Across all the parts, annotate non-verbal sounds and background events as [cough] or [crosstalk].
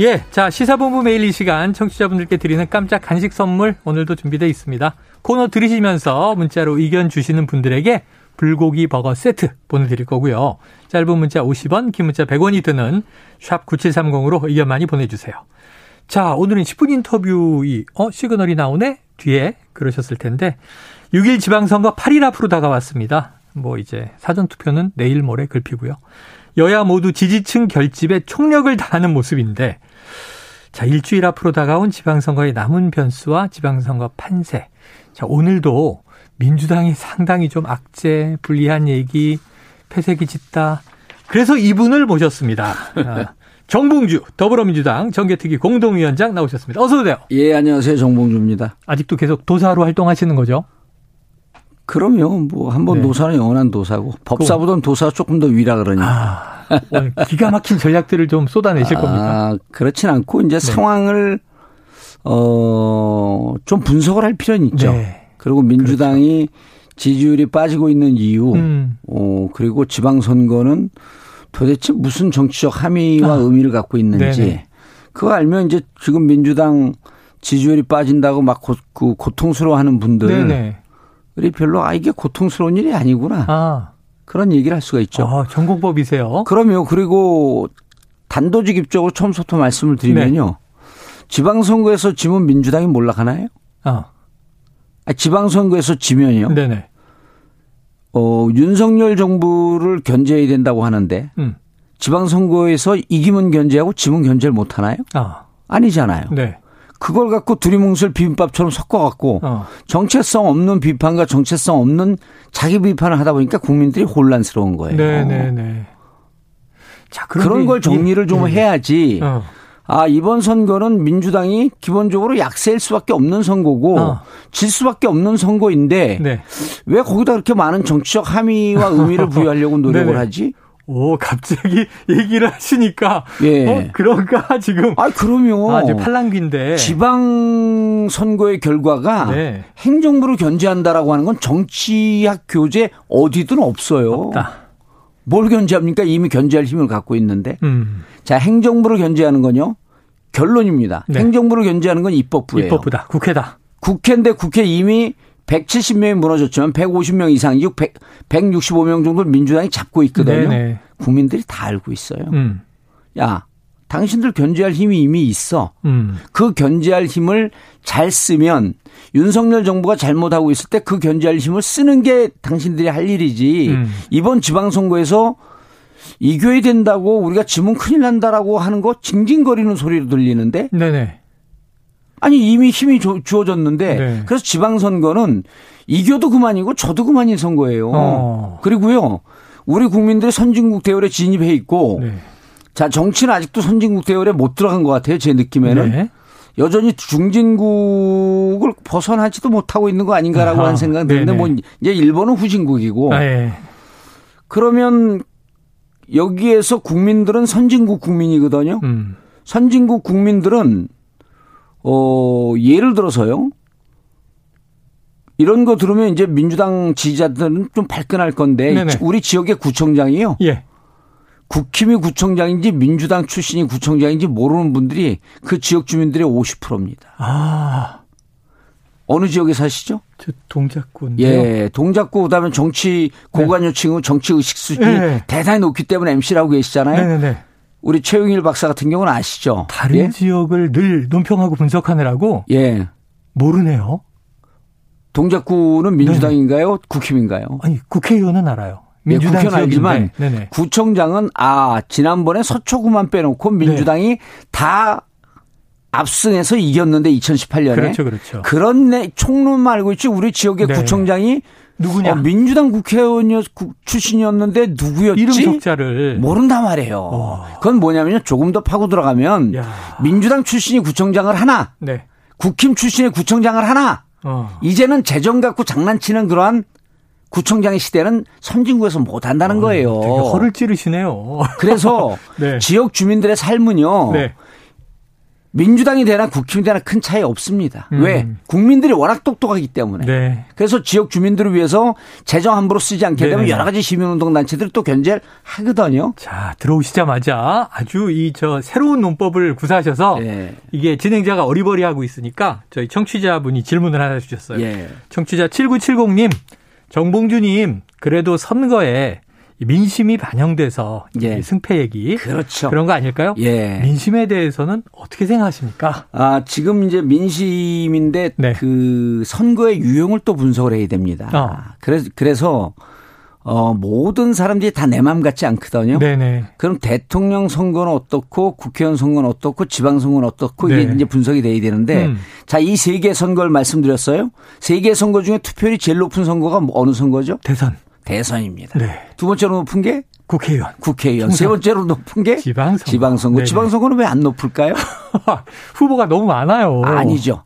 예, 자 시사본부 매일 이 시간 청취자분들께 드리는 깜짝 간식 선물 오늘도 준비되어 있습니다. 코너 들으시면서 문자로 의견 주시는 분들에게 불고기 버거 세트 보내드릴 거고요. 짧은 문자 50원, 긴 문자 100원이 드는 샵 9730으로 의견 많이 보내주세요. 자, 오늘은 10분 인터뷰, 이, 어, 시그널이 나오네? 뒤에 그러셨을 텐데, 6일 지방선거 8일 앞으로 다가왔습니다. 뭐 이제 사전투표는 내일 모레 글피고요. 여야 모두 지지층 결집에 총력을 다하는 모습인데, 자, 일주일 앞으로 다가온 지방선거의 남은 변수와 지방선거 판세. 자, 오늘도 민주당이 상당히 좀 악재, 불리한 얘기, 폐색이 짙다. 그래서 이분을 모셨습니다. 아, 정봉주 더불어민주당 정계특위 공동위원장 나오셨습니다. 어서 오세요. 예, 안녕하세요. 정봉주입니다. 아직도 계속 도사로 활동하시는 거죠? 그럼요. 뭐 한번 네. 노사는 영원한 도사고 법사보다는 도사 조금 더 위라 그러니까. 아, 기가 막힌 전략들을 좀 쏟아내실 아, 겁니까? 그렇진 않고 이제 네. 상황을 어좀 분석을 할 필요는 있죠. 네. 그리고 민주당이 그렇죠. 지지율이 빠지고 있는 이유, 음. 어 그리고 지방선거는 도대체 무슨 정치적 함의와 아. 의미를 갖고 있는지 네네. 그거 알면 이제 지금 민주당 지지율이 빠진다고 막 고, 그 고통스러워하는 분들 이 별로 아 이게 고통스러운 일이 아니구나 아. 그런 얘기를 할 수가 있죠. 아, 전공법이세요? 그럼요. 그리고 단도직 입적으로 처음부터 말씀을 드리면요. 네. 지방선거에서 지면 민주당이 몰락하나요? 아. 아 지방선거에서 지면요. 네네. 어, 윤석열 정부를 견제해야 된다고 하는데 음. 지방선거에서 이기면 견제하고 지면 견제를 못 하나요? 아. 아니잖아요. 네. 그걸 갖고 두리뭉술 비빔밥처럼 섞어갖고 어. 정체성 없는 비판과 정체성 없는 자기 비판을 하다 보니까 국민들이 혼란스러운 거예요. 네네네. 네, 네. 자, 그런 걸 정리를 좀 네. 해야지. 어. 아, 이번 선거는 민주당이 기본적으로 약세일 수밖에 없는 선거고 어. 질 수밖에 없는 선거인데 네. 왜 거기다 그렇게 많은 정치적 함의와 의미를 [laughs] 부여하려고 노력을 하지? 오, 갑자기 [laughs] 얘기를 하시니까. 예. 어, 그런가, 지금. 아, 그럼요. 아, 지금 팔랑귀인데. 지방 선거의 결과가 네. 행정부를 견제한다라고 하는 건 정치학 교재 어디든 없어요. 없다. 뭘 견제합니까? 이미 견제할 힘을 갖고 있는데. 음. 자, 행정부를 견제하는 건요. 결론입니다. 네. 행정부를 견제하는 건 입법부예요. 입법부다. 국회다. 국회인데 국회 이미 170명이 무너졌지만 150명 이상, 100, 165명 정도 민주당이 잡고 있거든요. 네네. 국민들이 다 알고 있어요. 음. 야, 당신들 견제할 힘이 이미 있어. 음. 그 견제할 힘을 잘 쓰면 윤석열 정부가 잘못하고 있을 때 그 견제할 힘을 쓰는 게 당신들이 할 일이지. 음. 이번 지방선거에서 이겨야 된다고 우리가 지문 큰일 난다라고 하는 거 징징거리는 소리로 들리는데. 네네. 아니 이미 힘이 주, 어졌는데 네. 그래서 지방선거는 이겨도 그만이고 저도 그만인 선거예요. 어. 그리고요 우리 국민들이 선진국 대열에 진입해 있고 네. 자 정치는 아직도 선진국 대열에 못 들어간 것 같아요 제 느낌에는 네. 여전히 중진국을 벗어나지도 못하고 있는 거 아닌가라고 아하. 하는 생각이 드는데 뭐 이제 일본은 후진국이고 아, 예. 그러면 여기에서 국민들은 선진국 국민이거든요. 음. 선진국 국민들은 어, 예를 들어서요. 이런 거 들으면 이제 민주당 지지자들은 좀 발끈할 건데 네네. 우리 지역의 구청장이요. 예. 국힘이 구청장인지 민주당 출신이 구청장인지 모르는 분들이 그 지역 주민들의 50%입니다. 아. 어느 지역에 사시죠? 저 동작구. 예, 동작구 그다음에 정치 고관여층은 네. 정치 의식 수준이 네. 대단히 높기 때문에 MC라고 계시잖아요. 네네. 우리 최용일 박사 같은 경우는 아시죠? 다른 예? 지역을 늘 논평하고 분석하느라고 예. 모르네요. 동작구는 민주당인가요? 네네. 국힘인가요? 아니, 국회의원은 알아요. 예, 민주당 예, 국회는 알지만 네네. 구청장은 아, 지난번에 서초구만 빼놓고 민주당이 네. 다 압승해서 이겼는데 2018년에 그렇죠, 그렇죠. 그런 내 총론만 알고 있지 우리 지역의 네. 구청장이 누구냐? 어, 민주당 국회의원 출신이었는데 누구였지? 이름 적자를 모른단 말이에요. 어. 그건 뭐냐면요. 조금 더 파고 들어가면 야. 민주당 출신이 구청장을 하나, 네. 국힘 출신의 구청장을 하나. 어. 이제는 재정 갖고 장난치는 그러한 구청장의 시대는 선진국에서 못 한다는 어, 거예요. 되게 허를 찌르시네요. 그래서 [laughs] 네. 지역 주민들의 삶은요. 네. 민주당이 되나 국힘이 되나 큰 차이 없습니다. 음. 왜? 국민들이 워낙 똑똑하기 때문에. 네. 그래서 지역 주민들을 위해서 재정 함부로 쓰지 않게 되면 네네. 여러 가지 시민운동 단체들이 또 견제를 하거든요. 자, 들어오시자마자 아주 이 저 새로운 논법을 구사하셔서 네. 이게 진행자가 어리버리하고 있으니까 저희 청취자분이 질문을 하나 주셨어요. 네. 청취자 7970님, 정봉주님, 그래도 선거에 민심이 반영돼서 예. 승패 얘기 그렇죠. 그런 거 아닐까요? 예. 민심에 대해서는 어떻게 생각하십니까? 아 지금 이제 민심인데 네. 그 선거의 유형을 또 분석을 해야 됩니다. 어. 그래서 그래서 어, 모든 사람들이 다내맘 같지 않거든요. 네네. 그럼 대통령 선거는 어떻고 국회의원 선거는 어떻고 지방 선거는 어떻고 네. 이게 이제 분석이 돼야 되는데 음. 자, 이 세 개 선거를 말씀드렸어요. 세 개 선거 중에 투표율이 제일 높은 선거가 뭐 어느 선거죠? 대선. 대선입니다. 네. 두 번째로 높은 게 국회의원. 국회의원. 세 번째로 높은 게 지방선거. 지방선거. 네네. 지방선거는 왜 안 높을까요? [laughs] 후보가 너무 많아요. 아니죠.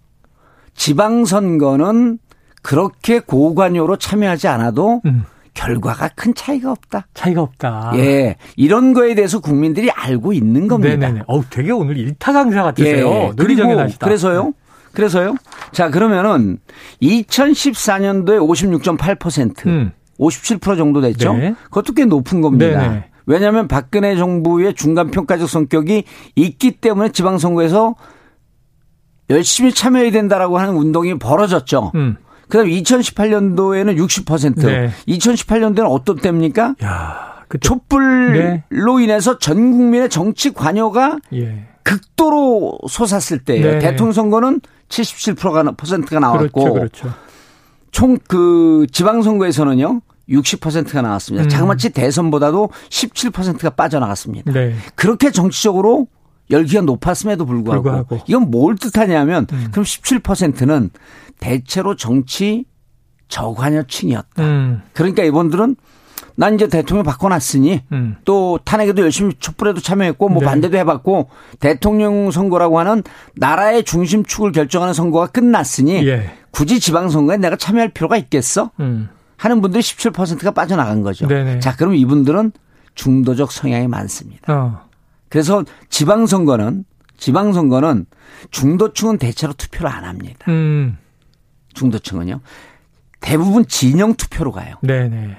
지방선거는 그렇게 고관여로 참여하지 않아도 음. 결과가 큰 차이가 없다. 차이가 없다. 예. 이런 거에 대해서 국민들이 알고 있는 겁니다. 네네 어우, 되게 오늘 일타 강사 같으세요. 예. 그리고 나시다. 그래서요. 네. 그래서요. 자, 그러면은 2014년도에 56.8%. 음. 57% 정도 됐죠. 네. 그것도 꽤 높은 겁니다. 네네. 왜냐하면 박근혜 정부의 중간 평가적 성격이 있기 때문에 지방선거에서 열심히 참여해야 된다라고 하는 운동이 벌어졌죠. 음. 그다음 2018년도에는 60%. 네. 2018년도에는 어떤 때입니까? 야, 그때. 촛불로 네. 인해서 전 국민의 정치 관여가 예. 극도로 솟았을 때예요. 네. 대통령 선거는 77%가 퍼센트가 나왔고 그렇죠, 그렇죠. 총 그 지방선거에서는요. 60%가 나왔습니다. 음. 자그마치 대선보다도 17%가 빠져나갔습니다. 네. 그렇게 정치적으로 열기가 높았음에도 불구하고, 불구하고. 이건 뭘 뜻하냐면 음. 그럼 17%는 대체로 정치 저관여층이었다. 음. 그러니까 이분들은 난 이제 대통령 바꿔놨으니 음. 또 탄핵에도 열심히 촛불에도 참여했고 뭐 네. 반대도 해봤고 대통령 선거라고 하는 나라의 중심축을 결정하는 선거가 끝났으니 예. 굳이 지방선거에 내가 참여할 필요가 있겠어? 음. 하는 분들이 17%가 빠져나간 거죠. 네네. 자, 그럼 이분들은 중도적 성향이 많습니다. 어. 그래서 지방선거는 지방선거는 중도층은 대체로 투표를 안 합니다. 음. 중도층은요. 대부분 진영 투표로 가요. 네네.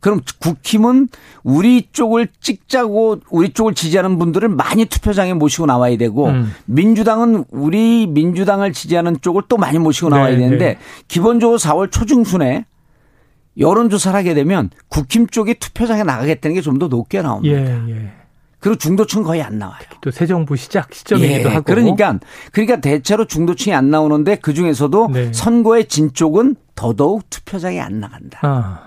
그럼 국힘은 우리 쪽을 찍자고 우리 쪽을 지지하는 분들을 많이 투표장에 모시고 나와야 되고 음. 민주당은 우리 민주당을 지지하는 쪽을 또 많이 모시고 나와야 네, 되는데 네. 기본적으로 4월 초중순에 여론조사를 하게 되면 국힘 쪽이 투표장에 나가겠다는 게 좀 더 높게 나옵니다. 예, 예. 그리고 중도층 거의 안 나와요. 또 새 정부 시작 시점이기도 예, 하고. 그러니까 그러니까 대체로 중도층이 안 나오는데 그 중에서도 네. 선거의 진 쪽은 더더욱 투표장에 안 나간다. 아.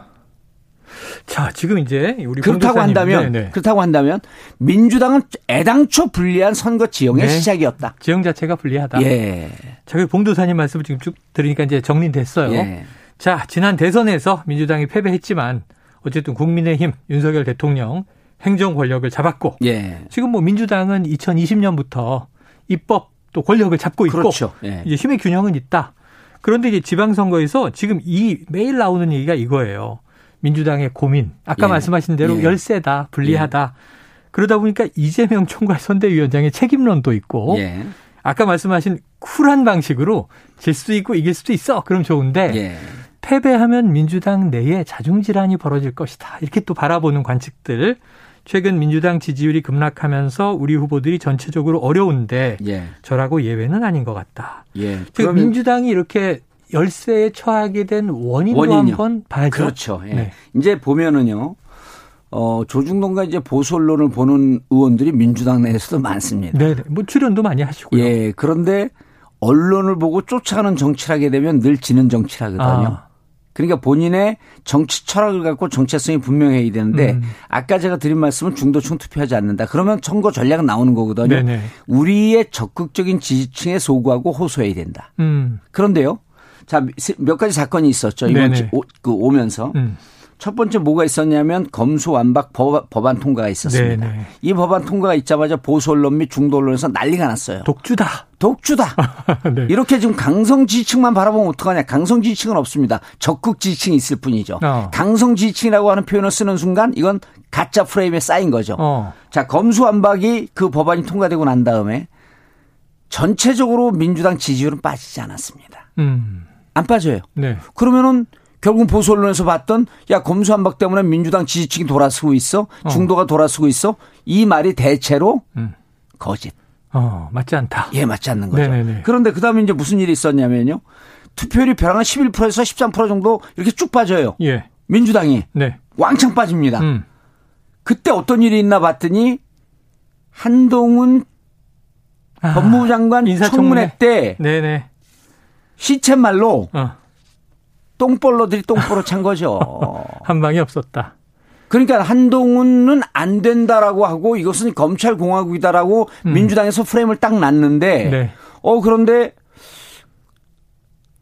자, 지금 이제 우리 그렇다고 한다면 네네. 네. 그렇다고 한다면 민주당은 애당초 불리한 선거 지형의 네. 시작이었다. 지형 자체가 불리하다. 예. 자, 그 봉도사님 말씀을 지금 쭉 들으니까 이제 정리됐어요. 예. 자, 지난 대선에서 민주당이 패배했지만 어쨌든 국민의힘 윤석열 대통령 행정 권력을 잡았고 예. 지금 뭐 민주당은 2020년부터 입법 또 권력을 잡고 있고 그렇죠. 예. 이제 힘의 균형은 있다. 그런데 이제 지방선거에서 지금 이 매일 나오는 얘기가 이거예요. 민주당의 고민. 아까 예. 말씀하신 대로 예. 열세다, 불리하다. 예. 그러다 보니까 이재명 총괄 선대위원장의 책임론도 있고 예. 아까 말씀하신 쿨한 방식으로 질 수도 있고 이길 수도 있어. 그럼 좋은데 예. 패배하면 민주당 내에 자중질환이 벌어질 것이다. 이렇게 또 바라보는 관측들. 최근 민주당 지지율이 급락하면서 우리 후보들이 전체적으로 어려운데 예. 저라고 예외는 아닌 것 같다. 예. 즉 민주당이 이렇게 열세에 처하게 된 원인도 원인요. 한번 봐야죠. 그렇죠. 예. 네. 이제 보면은요. 어, 조중동과 이제 보수 언론을 보는 의원들이 민주당 내에서도 많습니다. 네, 네. 뭐 출연도 많이 하시고요. 예. 그런데 언론을 보고 쫓아가는 정치를 하게 되면 늘 지는 정치를 하거든요. 아. 그러니까 본인의 정치 철학을 갖고 정체성이 분명해야 되는데 음. 아까 제가 드린 말씀은 중도층 투표하지 않는다. 그러면 선거 전략은 나오는 거거든요. 네네. 우리의 적극적인 지지층에 소구하고 호소해야 된다. 음. 그런데요. 자, 몇 가지 사건이 있었죠. 이번 주, 오, 그 오면서. 음. 첫 번째 뭐가 있었냐면 검수완박 법안 통과가 있었습니다. 네네. 이 법안 통과가 있자마자 보수 언론 및 중도 언론에서 난리가 났어요. 독주다. 독주다. [laughs] 네. 이렇게 지금 강성 지지층만 바라보면 어떡하냐. 강성 지지층은 없습니다. 적극 지지층이 있을 뿐이죠. 어. 강성 지지층이라고 하는 표현을 쓰는 순간 이건 가짜 프레임에 쌓인 거죠. 어. 자, 검수완박이 그 법안이 통과되고 난 다음에 전체적으로 민주당 지지율은 빠지지 않았습니다. 음. 안 빠져요. 네. 그러면은 결국 보수 언론에서 봤던 야 검수 한박 때문에 민주당 지지층이 돌아서고 있어 어. 중도가 돌아서고 있어 이 말이 대체로 음. 거짓. 어 맞지 않다. 예 맞지 않는 거죠. 네네네. 그런데 그 다음에 이제 무슨 일이 있었냐면요 투표율이 벼랑한 11%에서 13% 정도 이렇게 쭉 빠져요. 예. 민주당이 네. 왕창 빠집니다. 음. 그때 어떤 일이 있나 봤더니 한동훈 아, 법무부 장관 인사청문회 때 네네. 시쳇말로 어. 똥볼로들이 똥보로 찬 거죠. [laughs] 한 방이 없었다. 그러니까 한동훈은 안 된다라고 하고 이것은 검찰 공화국이다라고 음. 민주당에서 프레임을 딱 놨는데 네. 어 그런데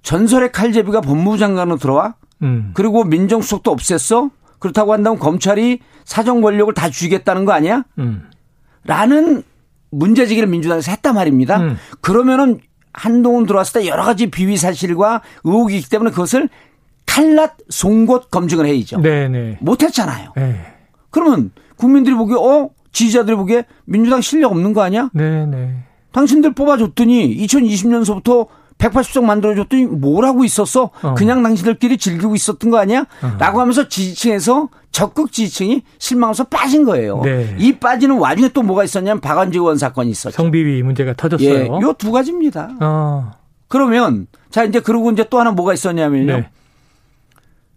전설의 칼제비가 법무부 장관으로 들어와 음. 그리고 민정수석도 없앴어 그렇다고 한다면 검찰이 사정 권력을 다 쥐겠다는 거 아니야? 음. 라는 문제제기를 민주당에서 했단 말입니다. 음. 그러면은 한동훈 들어왔을 때 여러 가지 비위 사실과 의혹이 있기 때문에 그것을 칼날 송곳 검증을 해야죠. 네네. 못했잖아요. 네. 그러면 국민들이 보기에 어 지지자들이 보기에 민주당 실력 없는 거 아니야? 네네. 당신들 뽑아줬더니 2020년서부터 180석 만들어줬더니 뭐라고 있었어? 어. 그냥 당신들끼리 즐기고 있었던 거 아니야? 어. 라고 하면서 지지층에서 적극 지지층이 실망해서 빠진 거예요. 네. 이 빠지는 와중에 또 뭐가 있었냐면 박원지 의원 사건이 있었죠. 성비위 문제가 터졌어요. 예, 요두 가지입니다. 어. 그러면 자 이제 그러고 이제 또 하나 뭐가 있었냐면요. 네.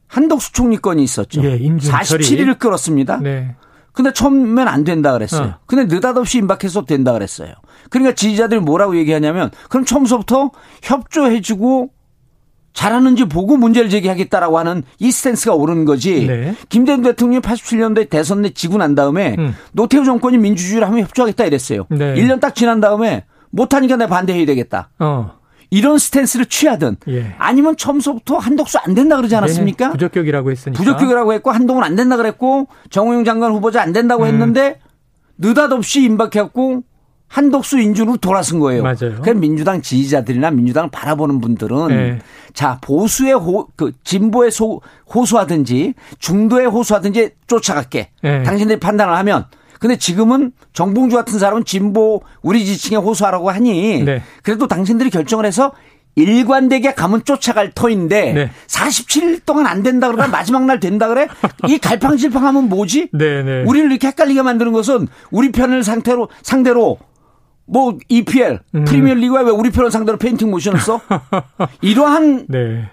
한덕수 총리 건이 있었죠. 예, 47일을 끌었습니다. 네. 근데 처음엔 안 된다 그랬어요. 어. 근데 느닷없이 임박해서 된다 그랬어요. 그러니까 지지자들이 뭐라고 얘기하냐면 그럼 처음부터 협조해주고 잘하는지 보고 문제를 제기하겠다라고 하는 이 스탠스가 옳은 거지. 네. 김대중 대통령이 87년도에 대선 내 지고 난 다음에 음. 노태우 정권이 민주주의를 하면 협조하겠다 이랬어요. 네. 1년 딱 지난 다음에 못하니까 내가 반대해야 되겠다. 어. 이런 스탠스를 취하든 예. 아니면 처음부터 한덕수 안 된다 그러지 않았습니까? 네, 부적격이라고 했으니까. 부적격이라고 했고 한동훈 안 된다 그랬고 정호영 장관 후보자 안 된다고 음. 했는데 느닷없이 임박해갖고 한덕수 인준으로 돌아선 거예요. 맞아요. 그 민주당 지지자들이나 민주당을 바라보는 분들은 네. 자 보수의 호, 그 진보의 소, 호소하든지 중도의 호소하든지 쫓아갈게. 네. 당신들이 판단을 하면 근데 지금은 정봉주 같은 사람은 진보 우리 지지층에 호소하라고 하니 네. 그래도 당신들이 결정을 해서 일관되게 가면 쫓아갈 터인데 네. 47일 동안 안 된다 그러다 [laughs] 마지막 날 된다 그래? 이 갈팡질팡하면 뭐지? 네, 네. 우리를 이렇게 헷갈리게 만드는 것은 우리 편을 상태로 상대로 뭐 EPL 음. 프리미어리그가 왜 우리 편을 상대로 feinting motion을 써? [laughs] 이러한 네.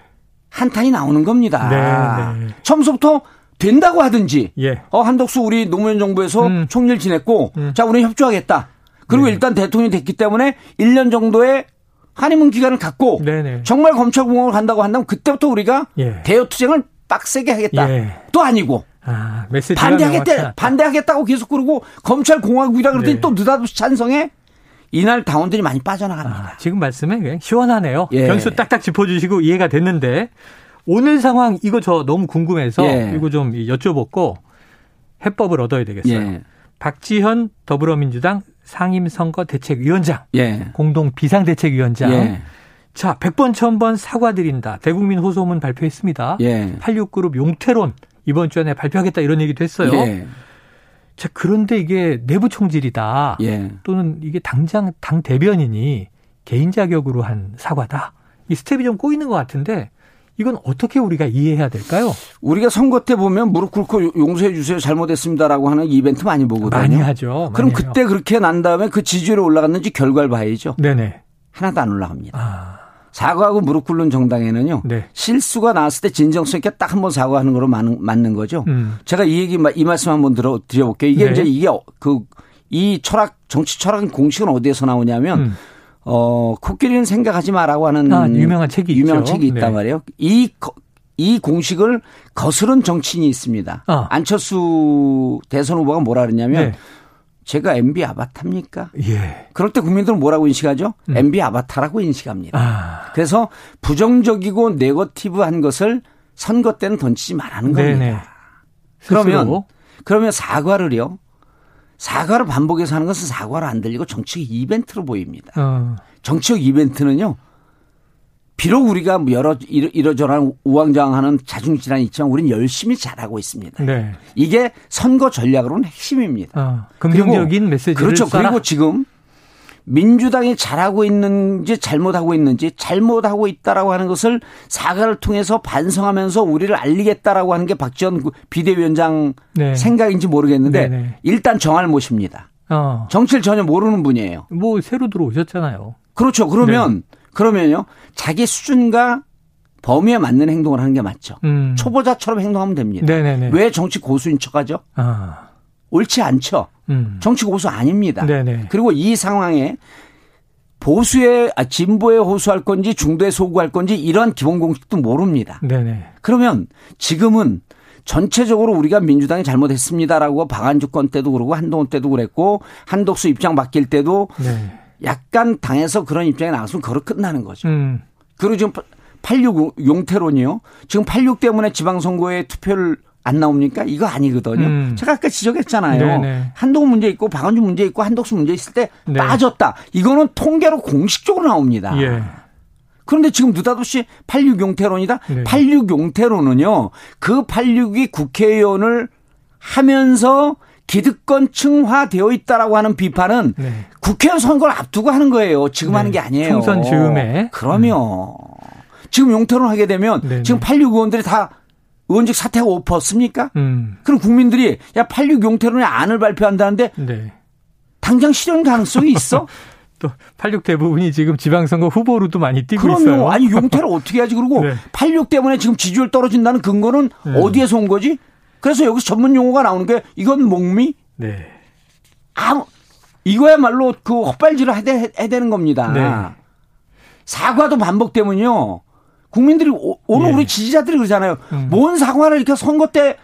한탄이 나오는 겁니다. 네, 네. 처음부터 된다고 하든지 예. 어 한덕수 우리 노무현 정부에서 음. 총리를 지냈고 음. 자 우리 협조하겠다. 그리고 네. 일단 대통령이 됐기 때문에 1년 정도의 한의문 기간을 갖고 네네. 정말 검찰공화국을 간다고 한다면 그때부터 우리가 예. 대여 투쟁을 빡세게 하겠다. 예. 또 아니고 아, 반대하겠다 반대하겠다고 계속 그러고 검찰 공화국이라 그러더니 네. 또 느닷없이 찬성해. 이날 당원들이 많이 빠져나갑니다. 아, 지금 말씀에 그냥 시원하네요. 예. 변수 딱딱 짚어주시고 이해가 됐는데 오늘 상황 이거 저 너무 궁금해서 예. 이거 좀 여쭤보고 해법을 얻어야 되겠어요. 예. 박지현 더불어민주당 상임선거 대책위원장, 예. 공동 비상대책위원장. 예. 자, 100번, 1000번 사과드린다. 대국민 호소문 발표했습니다. 예. 86그룹 용태론 이번 주에 발표하겠다 이런 얘기도 했어요. 예. 자, 그런데 이게 내부 총질이다. 예. 또는 이게 당장 당 대변인이 개인 자격으로 한 사과다. 이 스텝이 좀 꼬이는 것 같은데 이건 어떻게 우리가 이해해야 될까요? 우리가 선거 때 보면 무릎 꿇고 용서해 주세요 잘못했습니다라고 하는 이벤트 많이 보거든요. 많이 하죠. 많이 그럼 그때 해요. 그렇게 난 다음에 그 지지율이 올라갔는지 결과를 봐야죠. 네네. 하나도 안 올라갑니다. 아. 사과하고 무릎 꿇는 정당에는요. 네. 실수가 나왔을 때 진정성 있게 딱 한 번 사과하는 거로 맞는, 거죠. 음. 제가 이 얘기 이 말씀 한번 들어 드려볼게요. 이게 네. 이제 이게 그 이 철학 정치 철학 공식은 어디에서 나오냐면 음. 어, 코끼리는 생각하지 마라고 하는 아, 유명한 책이 유명한 있죠. 책이 있단 네. 말이에요. 이, 이 공식을 거스른 정치인이 있습니다. 아. 안철수 대선 후보가 뭐라 그랬냐면 네. 제가 MB 아바타입니까? 예. 그럴 때 국민들은 뭐라고 인식하죠? 음. MB 아바타라고 인식합니다. 아. 그래서 부정적이고 네거티브한 것을 선거 때는 던지지 말라는 겁니다. 네네. 그러면 그러면 사과를요. 사과를 반복해서 하는 것은 사과로 안 들리고 정치적 이벤트로 보입니다. 어. 정치적 이벤트는요. 비록 우리가 여러 이러저러한 우왕좌왕하는 자중 질환이 있지만 우리는 열심히 잘하고 있습니다. 네. 이게 선거 전략으로는 핵심입니다. 어, 긍정적인 메시지를 그렇죠. 쏴라. 그리고 지금 민주당이 잘하고 있는지 잘못하고 있는지 잘못하고 있다라고 하는 것을 사과를 통해서 반성하면서 우리를 알리겠다라고 하는 게 박지원 비대위원장 네. 생각인지 모르겠는데 네네. 일단 정할 못입니다. 어. 정치를 전혀 모르는 분이에요. 뭐 새로 들어오셨잖아요. 그렇죠. 그러면 네. 그러면요. 자기 수준과 범위에 맞는 행동을 하는 게 맞죠. 음. 초보자처럼 행동하면 됩니다. 네네네. 왜 정치 고수인 척하죠? 아. 옳지 않죠. 음. 정치 고수 아닙니다. 네네. 그리고 이 상황에 보수의 아, 진보에 호소할 건지 중도에 소구할 건지 이런 기본 공식도 모릅니다. 네네. 그러면 지금은 전체적으로 우리가 민주당이 잘못했습니다라고 박안주 건 때도 그러고 한동훈 때도 그랬고 한독수 입장 바뀔 때도 네. 약간 당에서 그런 입장이 나왔으면 그걸 끝나는 거죠. 음. 그리고 지금 86 용태론이요. 지금 86 때문에 지방선거에 투표를 안 나옵니까? 이거 아니거든요. 음. 제가 아까 지적했잖아요. 네네. 한동훈 문제 있고 박원준 문제 있고 한덕수 문제 있을 때 네. 빠졌다. 이거는 통계로 공식적으로 나옵니다. 예. 그런데 지금 느닷없이 86 용태론이다. 네. 86 용태론은요. 그 86이 국회의원을 하면서 기득권 층화되어 있다라고 하는 비판은 네. 국회의원 선거를 앞두고 하는 거예요. 지금 네. 하는 게 아니에요. 총선 즈음에. 그러면 음. 지금 용태론 하게 되면 네네. 지금 86 의원들이 다 의원직 사퇴가 엎었습니까? 음. 그럼 국민들이 야 86 용태론의 안을 발표한다는데 네. 당장 실현 가능성이 있어? [laughs] 또 86 대부분이 지금 지방선거 후보로도 많이 뛰고 그럼요. 있어요. 아니 용태를 어떻게 하지 그러고 [laughs] 네. 86 때문에 지금 지지율 떨어진다는 근거는 네. 어디에서 온 거지? 그래서 여기서 전문 용어가 나오는 게 이건 목미? 네. 아무 이거야말로 그 헛발질을 해야, 해야 되는 겁니다. 네. 사과도 반복되면요. 국민들이 오늘 예. 우리 지지자들이 그러잖아요. 음. 뭔 사과를 이렇게 선거 때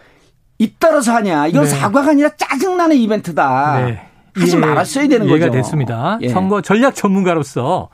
잇따라서 하냐. 이건 네. 사과가 아니라 짜증나는 이벤트다. 네. 하지 예. 말았어야 되는 이해가 거죠. 됐습니다. 예. 선거 전략 전문가로서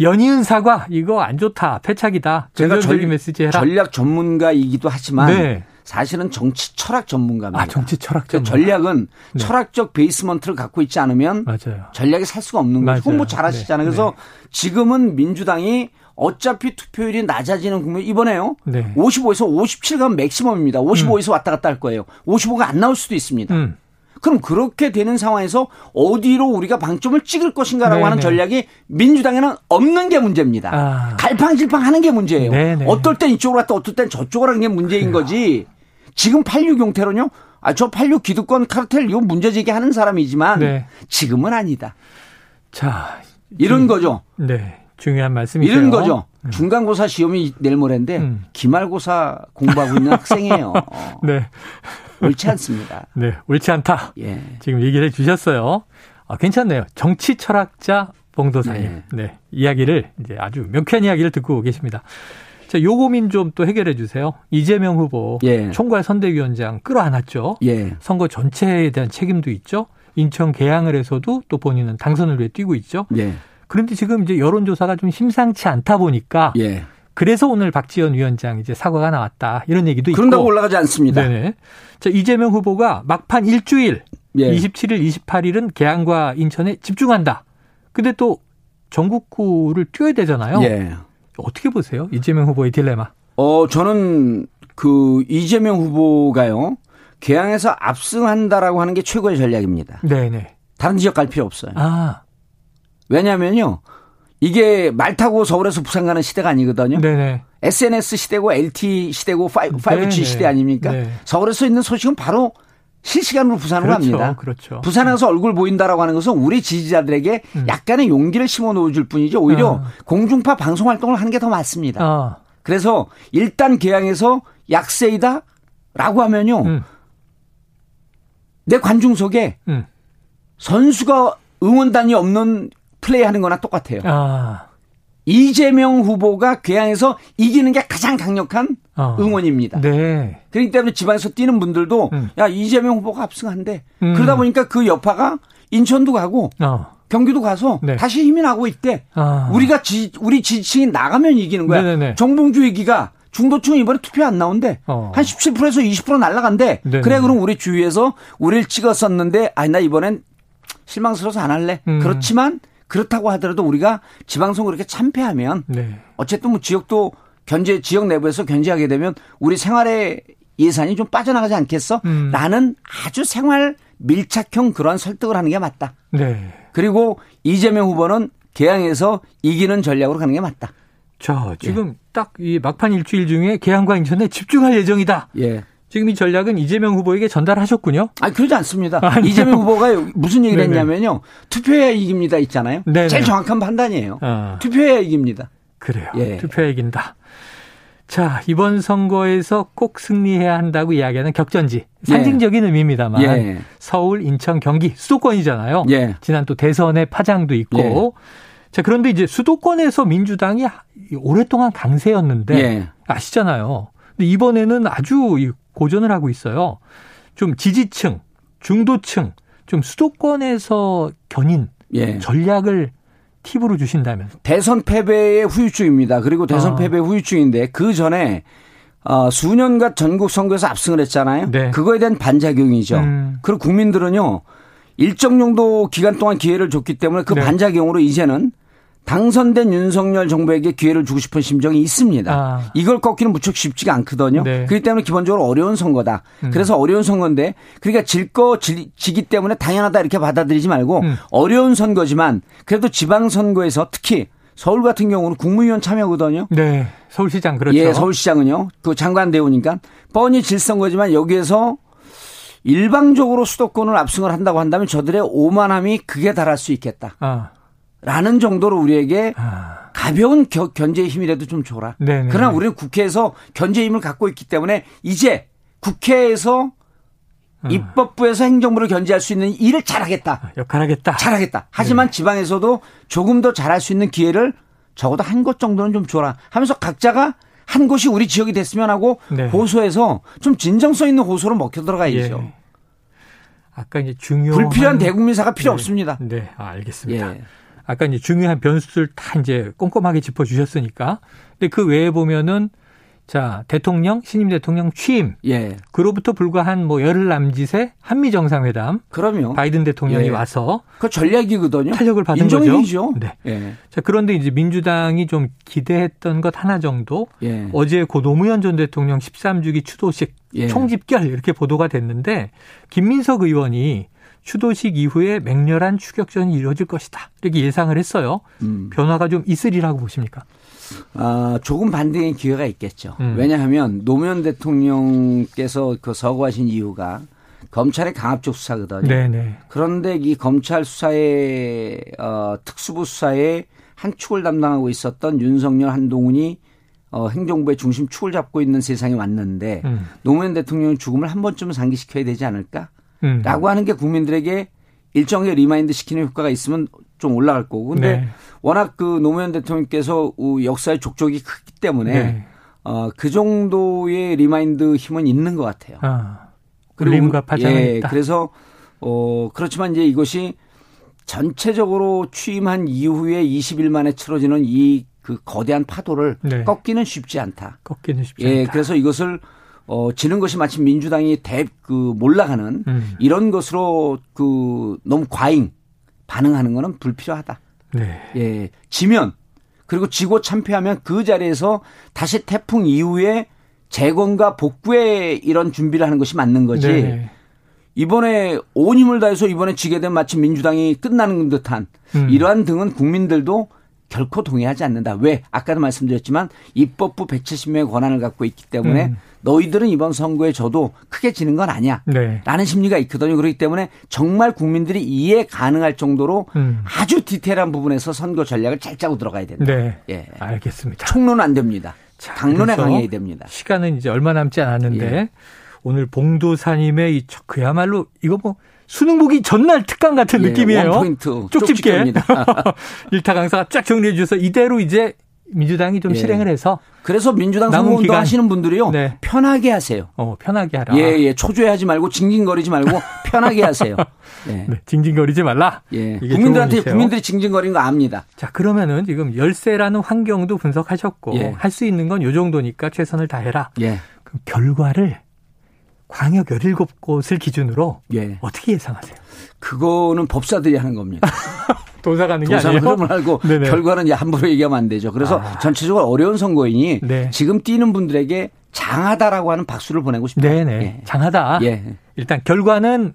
연이은 사과 이거 안 좋다. 패착이다. 제가 전, 메시지 해라. 전략 전문가이기도 하지만 네. 사실은 정치 철학 전문가입니다. 아, 정치 철학 전문가. 전략은 네. 철학적 베이스먼트를 갖고 있지 않으면 맞아요. 전략이 살 수가 없는 거죠. 홍보 잘 하시잖아요. 네. 그래서 네. 지금은 민주당이 어차피 투표율이 낮아지는 국면 이번에요. 네. 55에서 57 가면 맥시멈입니다. 55에서 음. 왔다 갔다 할 거예요. 55가 안 나올 수도 있습니다. 음. 그럼 그렇게 되는 상황에서 어디로 우리가 방점을 찍을 것인가라고 네네. 하는 전략이 민주당에는 없는 게 문제입니다. 아. 갈팡질팡 하는 게 문제예요. 네네. 어떨 땐 이쪽으로 갔다 어떨 땐 저쪽으로 하는 게 문제인 그래요. 거지. 지금 86 용태로는요. 아, 저 86 기득권 카르텔 이거 문제 제기하는 사람이지만 네. 지금은 아니다. 자, 이런 중, 거죠. 네. 중요한 말씀이죠. 이런 거죠. 음. 중간고사 시험이 내일 모레인데 음. 기말고사 공부하고 있는 학생이에요. [laughs] 네. 옳지 않습니다. 네, 옳지 않다. 예. 지금 얘기를 해 주셨어요. 아, 괜찮네요. 정치 철학자 봉도사님. 네. 네. 이야기를 이제 아주 명쾌한 이야기를 듣고 계십니다. 자, 요 고민 좀 또 해결해 주세요. 이재명 후보 예. 총괄 선대위원장 끌어안았죠. 예. 선거 전체에 대한 책임도 있죠. 인천 개항을 해서도 또 본인은 당선을 위해 뛰고 있죠. 예. 그런데 지금 이제 여론조사가 좀 심상치 않다 보니까 예. 그래서 오늘 박지원 위원장 이제 사과가 나왔다 이런 얘기도 있고 그런다고 올라가지 않습니다. 네네. 자 이재명 후보가 막판 일주일 예. 27일, 28일은 개항과 인천에 집중한다. 근데 또 전국구를 뛰어야 되잖아요. 예. 어떻게 보세요? 이재명 후보의 딜레마. 어 저는 그 이재명 후보가요. 개항에서 압승한다라고 하는 게 최고의 전략입니다. 네네. 다른 지역 갈 필요 없어요. 아. 왜냐면요. 이게 말 타고 서울에서 부산 가는 시대가 아니거든요. 네네. SNS 시대고 LTE 시대고 5, 5G 시대 아닙니까? 네. 서울에서 있는 소식은 바로 실시간으로 부산으로 그렇죠, 갑니다. 그렇죠. 부산에 가서 얼굴 보인다라고 하는 것은 우리 지지자들에게 음. 약간의 용기를 심어 놓을 뿐이죠. 오히려 어. 공중파 방송 활동을 하는 게 더 맞습니다. 어. 그래서 일단 개항에서 약세이다라고 하면요. 음. 내 관중 속에 음. 선수가 응원단이 없는 플레이하는 거나 똑같아요. 아. 이재명 후보가 괴양에서 이기는 게 가장 강력한 어. 응원입니다. 네. 그렇기 때문에 지방에서 뛰는 분들도 음. 야 이재명 후보가 압승한대. 음. 그러다 보니까 그 여파가 인천도 가고 어. 경기도 가서 네. 다시 힘이 나고 있대. 아. 우리가 지, 우리 지지층이 나가면 이기는 거야. 네네네. 정봉주 얘기가 중도층 이번에 투표 안 나온대. 어. 한 17%에서 20% 날라간대. 네네. 그래 그럼 우리 주위에서 우리를 찍었었는데 아니 나 이번엔 실망스러워서 안 할래. 음. 그렇지만 그렇다고 하더라도 우리가 지방선거 이렇게 참패하면 네. 어쨌든 뭐 지역도 견제 지역 내부에서 견제하게 되면 우리 생활의 예산이 좀 빠져나가지 않겠어? 음. 라는 아주 생활 밀착형 그런 설득을 하는 게 맞다. 네. 그리고 이재명 후보는 개항에서 이기는 전략으로 가는 게 맞다. 자, 지금 예. 딱이 막판 일주일 중에 개항과 인천에 집중할 예정이다. 예. 지금 이 전략은 이재명 후보에게 전달하셨군요. 아니 그러지 않습니다. 아니요. 이재명 후보가 무슨 얘기를 네네. 했냐면요. 투표해야 이깁니다 있잖아요. 네네. 제일 정확한 판단이에요. 아. 투표해야 이깁니다. 그래요. 예. 투표해야 이긴다. 자, 이번 선거에서 꼭 승리해야 한다고 이야기하는 격전지. 상징적인 예. 의미입니다만 예. 서울, 인천, 경기 수도권이잖아요. 예. 지난 또 대선의 파장도 있고. 예. 자, 그런데 이제 수도권에서 민주당이 오랫동안 강세였는데 예. 아시잖아요. 근데 이번에는 아주 고전을 하고 있어요. 좀 지지층, 중도층, 좀 수도권에서 견인 예. 전략을 팁으로 주신다면 대선 패배의 후유증입니다. 그리고 대선 아. 패배 후유증인데 그 전에 어, 수년간 전국 선거에서 압승을 했잖아요. 네. 그거에 대한 반작용이죠. 음. 그리고 국민들은요 일정 정도 기간 동안 기회를 줬기 때문에 그 네. 반작용으로 이제는 당선된 윤석열 정부에게 기회를 주고 싶은 심정이 있습니다. 아. 이걸 꺾기는 무척 쉽지가 않거든요. 네. 그렇기 때문에 기본적으로 어려운 선거다. 음. 그래서 어려운 선거인데 그러니까 질거 지기 때문에 당연하다 이렇게 받아들이지 말고 음. 어려운 선거지만 그래도 지방 선거에서 특히 서울 같은 경우는 국무위원 참여거든요. 네. 서울시장 그렇죠. 예, 서울시장은요. 그 장관 대우니까 뻔히 질 선거지만 여기에서 일방적으로 수도권을 압승을 한다고 한다면 저들의 오만함이 극에 달할 수 있겠다. 아. 라는 정도로 우리에게 아. 가벼운 겨, 견제의 힘이라도 좀 줘라. 네네. 그러나 우리는 국회에서 견제의 힘을 갖고 있기 때문에 이제 국회에서 아. 입법부에서 행정부를 견제할 수 있는 일을 잘하겠다. 아, 역할하겠다. 잘하겠다. 하지만 네. 지방에서도 조금 더 잘할 수 있는 기회를 적어도 한 곳 정도는 좀 줘라. 하면서 각자가 한 곳이 우리 지역이 됐으면 하고 네. 호소해서 좀 진정성 있는 호소로 먹혀 들어가야죠. 예. 아까 이제 중요한 불필요한 대국민사가 필요 네. 없습니다. 네, 아, 알겠습니다. 예. 아까 이제 중요한 변수를 다 이제 꼼꼼하게 짚어 주셨으니까. 근데 그 외에 보면은 자, 대통령, 신임 대통령 취임. 예. 그로부터 불과 한 뭐 열흘 남짓의 한미 정상회담. 그럼요. 바이든 대통령이 예. 와서 그 전략이거든요. 탄력을 받은 인정이죠. 거죠. 네. 예. 자, 그런데 이제 민주당이 좀 기대했던 것 하나 정도 예. 어제 고 노무현 전 대통령 13주기 추도식 예. 총집결 이렇게 보도가 됐는데 김민석 의원이 추도식 이후에 맹렬한 추격전이 이루어질 것이다. 이렇게 예상을 했어요. 음. 변화가 좀 있으리라고 보십니까? 아, 조금 반등의 기회가 있겠죠. 음. 왜냐하면 노무현 대통령께서 그 서거하신 이유가 검찰의 강압적 수사거든요. 네네. 그런데 이 검찰 수사의 어, 특수부 수사의 한 축을 담당하고 있었던 윤석열 한동훈이 어, 행정부의 중심 축을 잡고 있는 세상에 왔는데 음. 노무현 대통령 죽음을 한 번쯤은 상기시켜야 되지 않을까? 음. 라고 하는 게 국민들에게 일정의 remind 시키는 효과가 있으면 좀 올라갈 거고. 근데 네. 워낙 그 노무현 대통령께서 역사의 족적이 크기 때문에 네. 어, 그 정도의 remind 힘은 있는 것 같아요. 아, 그리고 예, 있다. 그래서 어 그렇지만 이제 이것이 전체적으로 취임한 이후에 20일 만에 치러지는 이 그 거대한 파도를 네. 꺾기는 쉽지 않다. 꺾기는 쉽지 예, 않다. 그래서 이것을 어, 지는 것이 마치 민주당이 대, 그, 몰라가는 음. 이런 것으로 그 너무 과잉 반응하는 거는 불필요하다. 네. 예. 지면 그리고 지고 참패하면 그 자리에서 다시 태풍 이후에 재건과 복구에 이런 준비를 하는 것이 맞는 거지. 네. 이번에 온 힘을 다해서 이번에 지게 된 마치 민주당이 끝나는 듯한 음. 이러한 등은 국민들도 결코 동의하지 않는다. 왜? 아까도 말씀드렸지만 입법부 170명의 권한을 갖고 있기 때문에 음. 너희들은 이번 선거에 저도 크게 지는 건 아니야. 네. 라는 심리가 있거든요. 그렇기 때문에 정말 국민들이 이해 가능할 정도로 음. 아주 디테일한 부분에서 선거 전략을 잘 짜고 들어가야 된다. 네. 예. 알겠습니다. 총론 안 됩니다. 자, 당론에 강해야 됩니다. 시간은 이제 얼마 남지 않았는데 예. 오늘 봉도사님의 이 그야말로 이거 뭐 수능 보기 전날 특강 같은 예, 느낌이에요. 원포인트 쪽집게. [laughs] 일타 강사가 쫙 정리해 주셔서 이대로 이제 민주당이 좀 예. 실행을 해서 그래서 민주당 선거운동 하시는 분들이요 네. 편하게 하세요. 어 편하게 하라. 예예 초조해하지 말고 징징거리지 말고 [laughs] 편하게 하세요. 네. [laughs] 네. 징징거리지 말라. 예 국민들한테 국민들이 징징거리는 거 압니다. 자 그러면은 지금 열세라는 환경도 분석하셨고 예. 할수 있는 건 요 정도니까 최선을 다해라. 예. 그럼 결과를 광역 17곳을 기준으로 예. 어떻게 예상하세요? 그거는 법사들이 하는 겁니다. [laughs] 도사가 하는 게 도사는 아니에요. 흐름을 알고 네네. 결과는 함부로 얘기하면 안 되죠. 그래서 아. 전체적으로 어려운 선거이니 네. 지금 뛰는 분들에게 장하다라고 하는 박수를 보내고 싶다. 네네. 예. 장하다. 예. 일단 결과는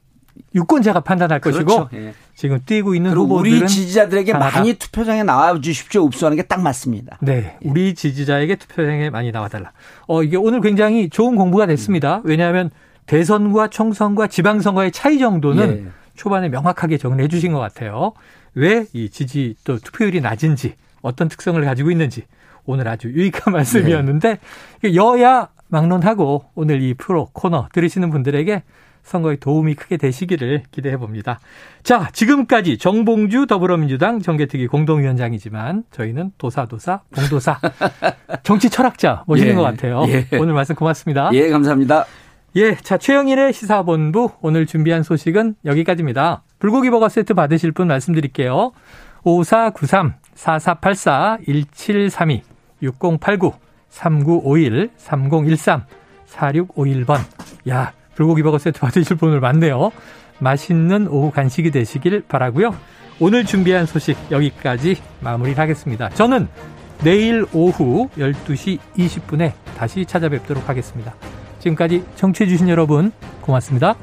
유권자가 판단할 그렇죠. 것이고 예. 지금 뛰고 있는 후보들은 우리 지지자들에게 장하다. 많이 투표장에 나와 주십시오. 읍수하는 게 딱 맞습니다. 네. 예. 우리 지지자에게 투표장에 많이 나와 달라. 어 이게 오늘 굉장히 좋은 공부가 됐습니다. 왜냐하면 대선과 총선과 지방선거의 차이 정도는 예. 초반에 명확하게 정리해 주신 것 같아요. 왜 이 지지 또 투표율이 낮은지 어떤 특성을 가지고 있는지 오늘 아주 유익한 [laughs] 말씀이었는데 네. 여야 막론하고 오늘 이 프로 코너 들으시는 분들에게 선거에 도움이 크게 되시기를 기대해 봅니다. 자, 지금까지 정봉주 더불어민주당 정계특위 공동위원장이지만 저희는 도사도사 봉도사 [laughs] 정치 철학자 모시는 예, 것 같아요. 예. 오늘 말씀 고맙습니다. 예, 감사합니다. 예, 자, 최영일의 시사본부 오늘 준비한 소식은 여기까지입니다. 불고기 버거 세트 받으실 분 말씀드릴게요. 5493-4484-1732 6089 3951 3013 4651번. 야, 불고기 버거 세트 받으실 분들 많네요. 맛있는 오후 간식이 되시길 바라고요. 오늘 준비한 소식 여기까지 마무리하겠습니다. 저는 내일 오후 12시 20분에 다시 찾아뵙도록 하겠습니다. 지금까지 청취해주신 여러분 고맙습니다.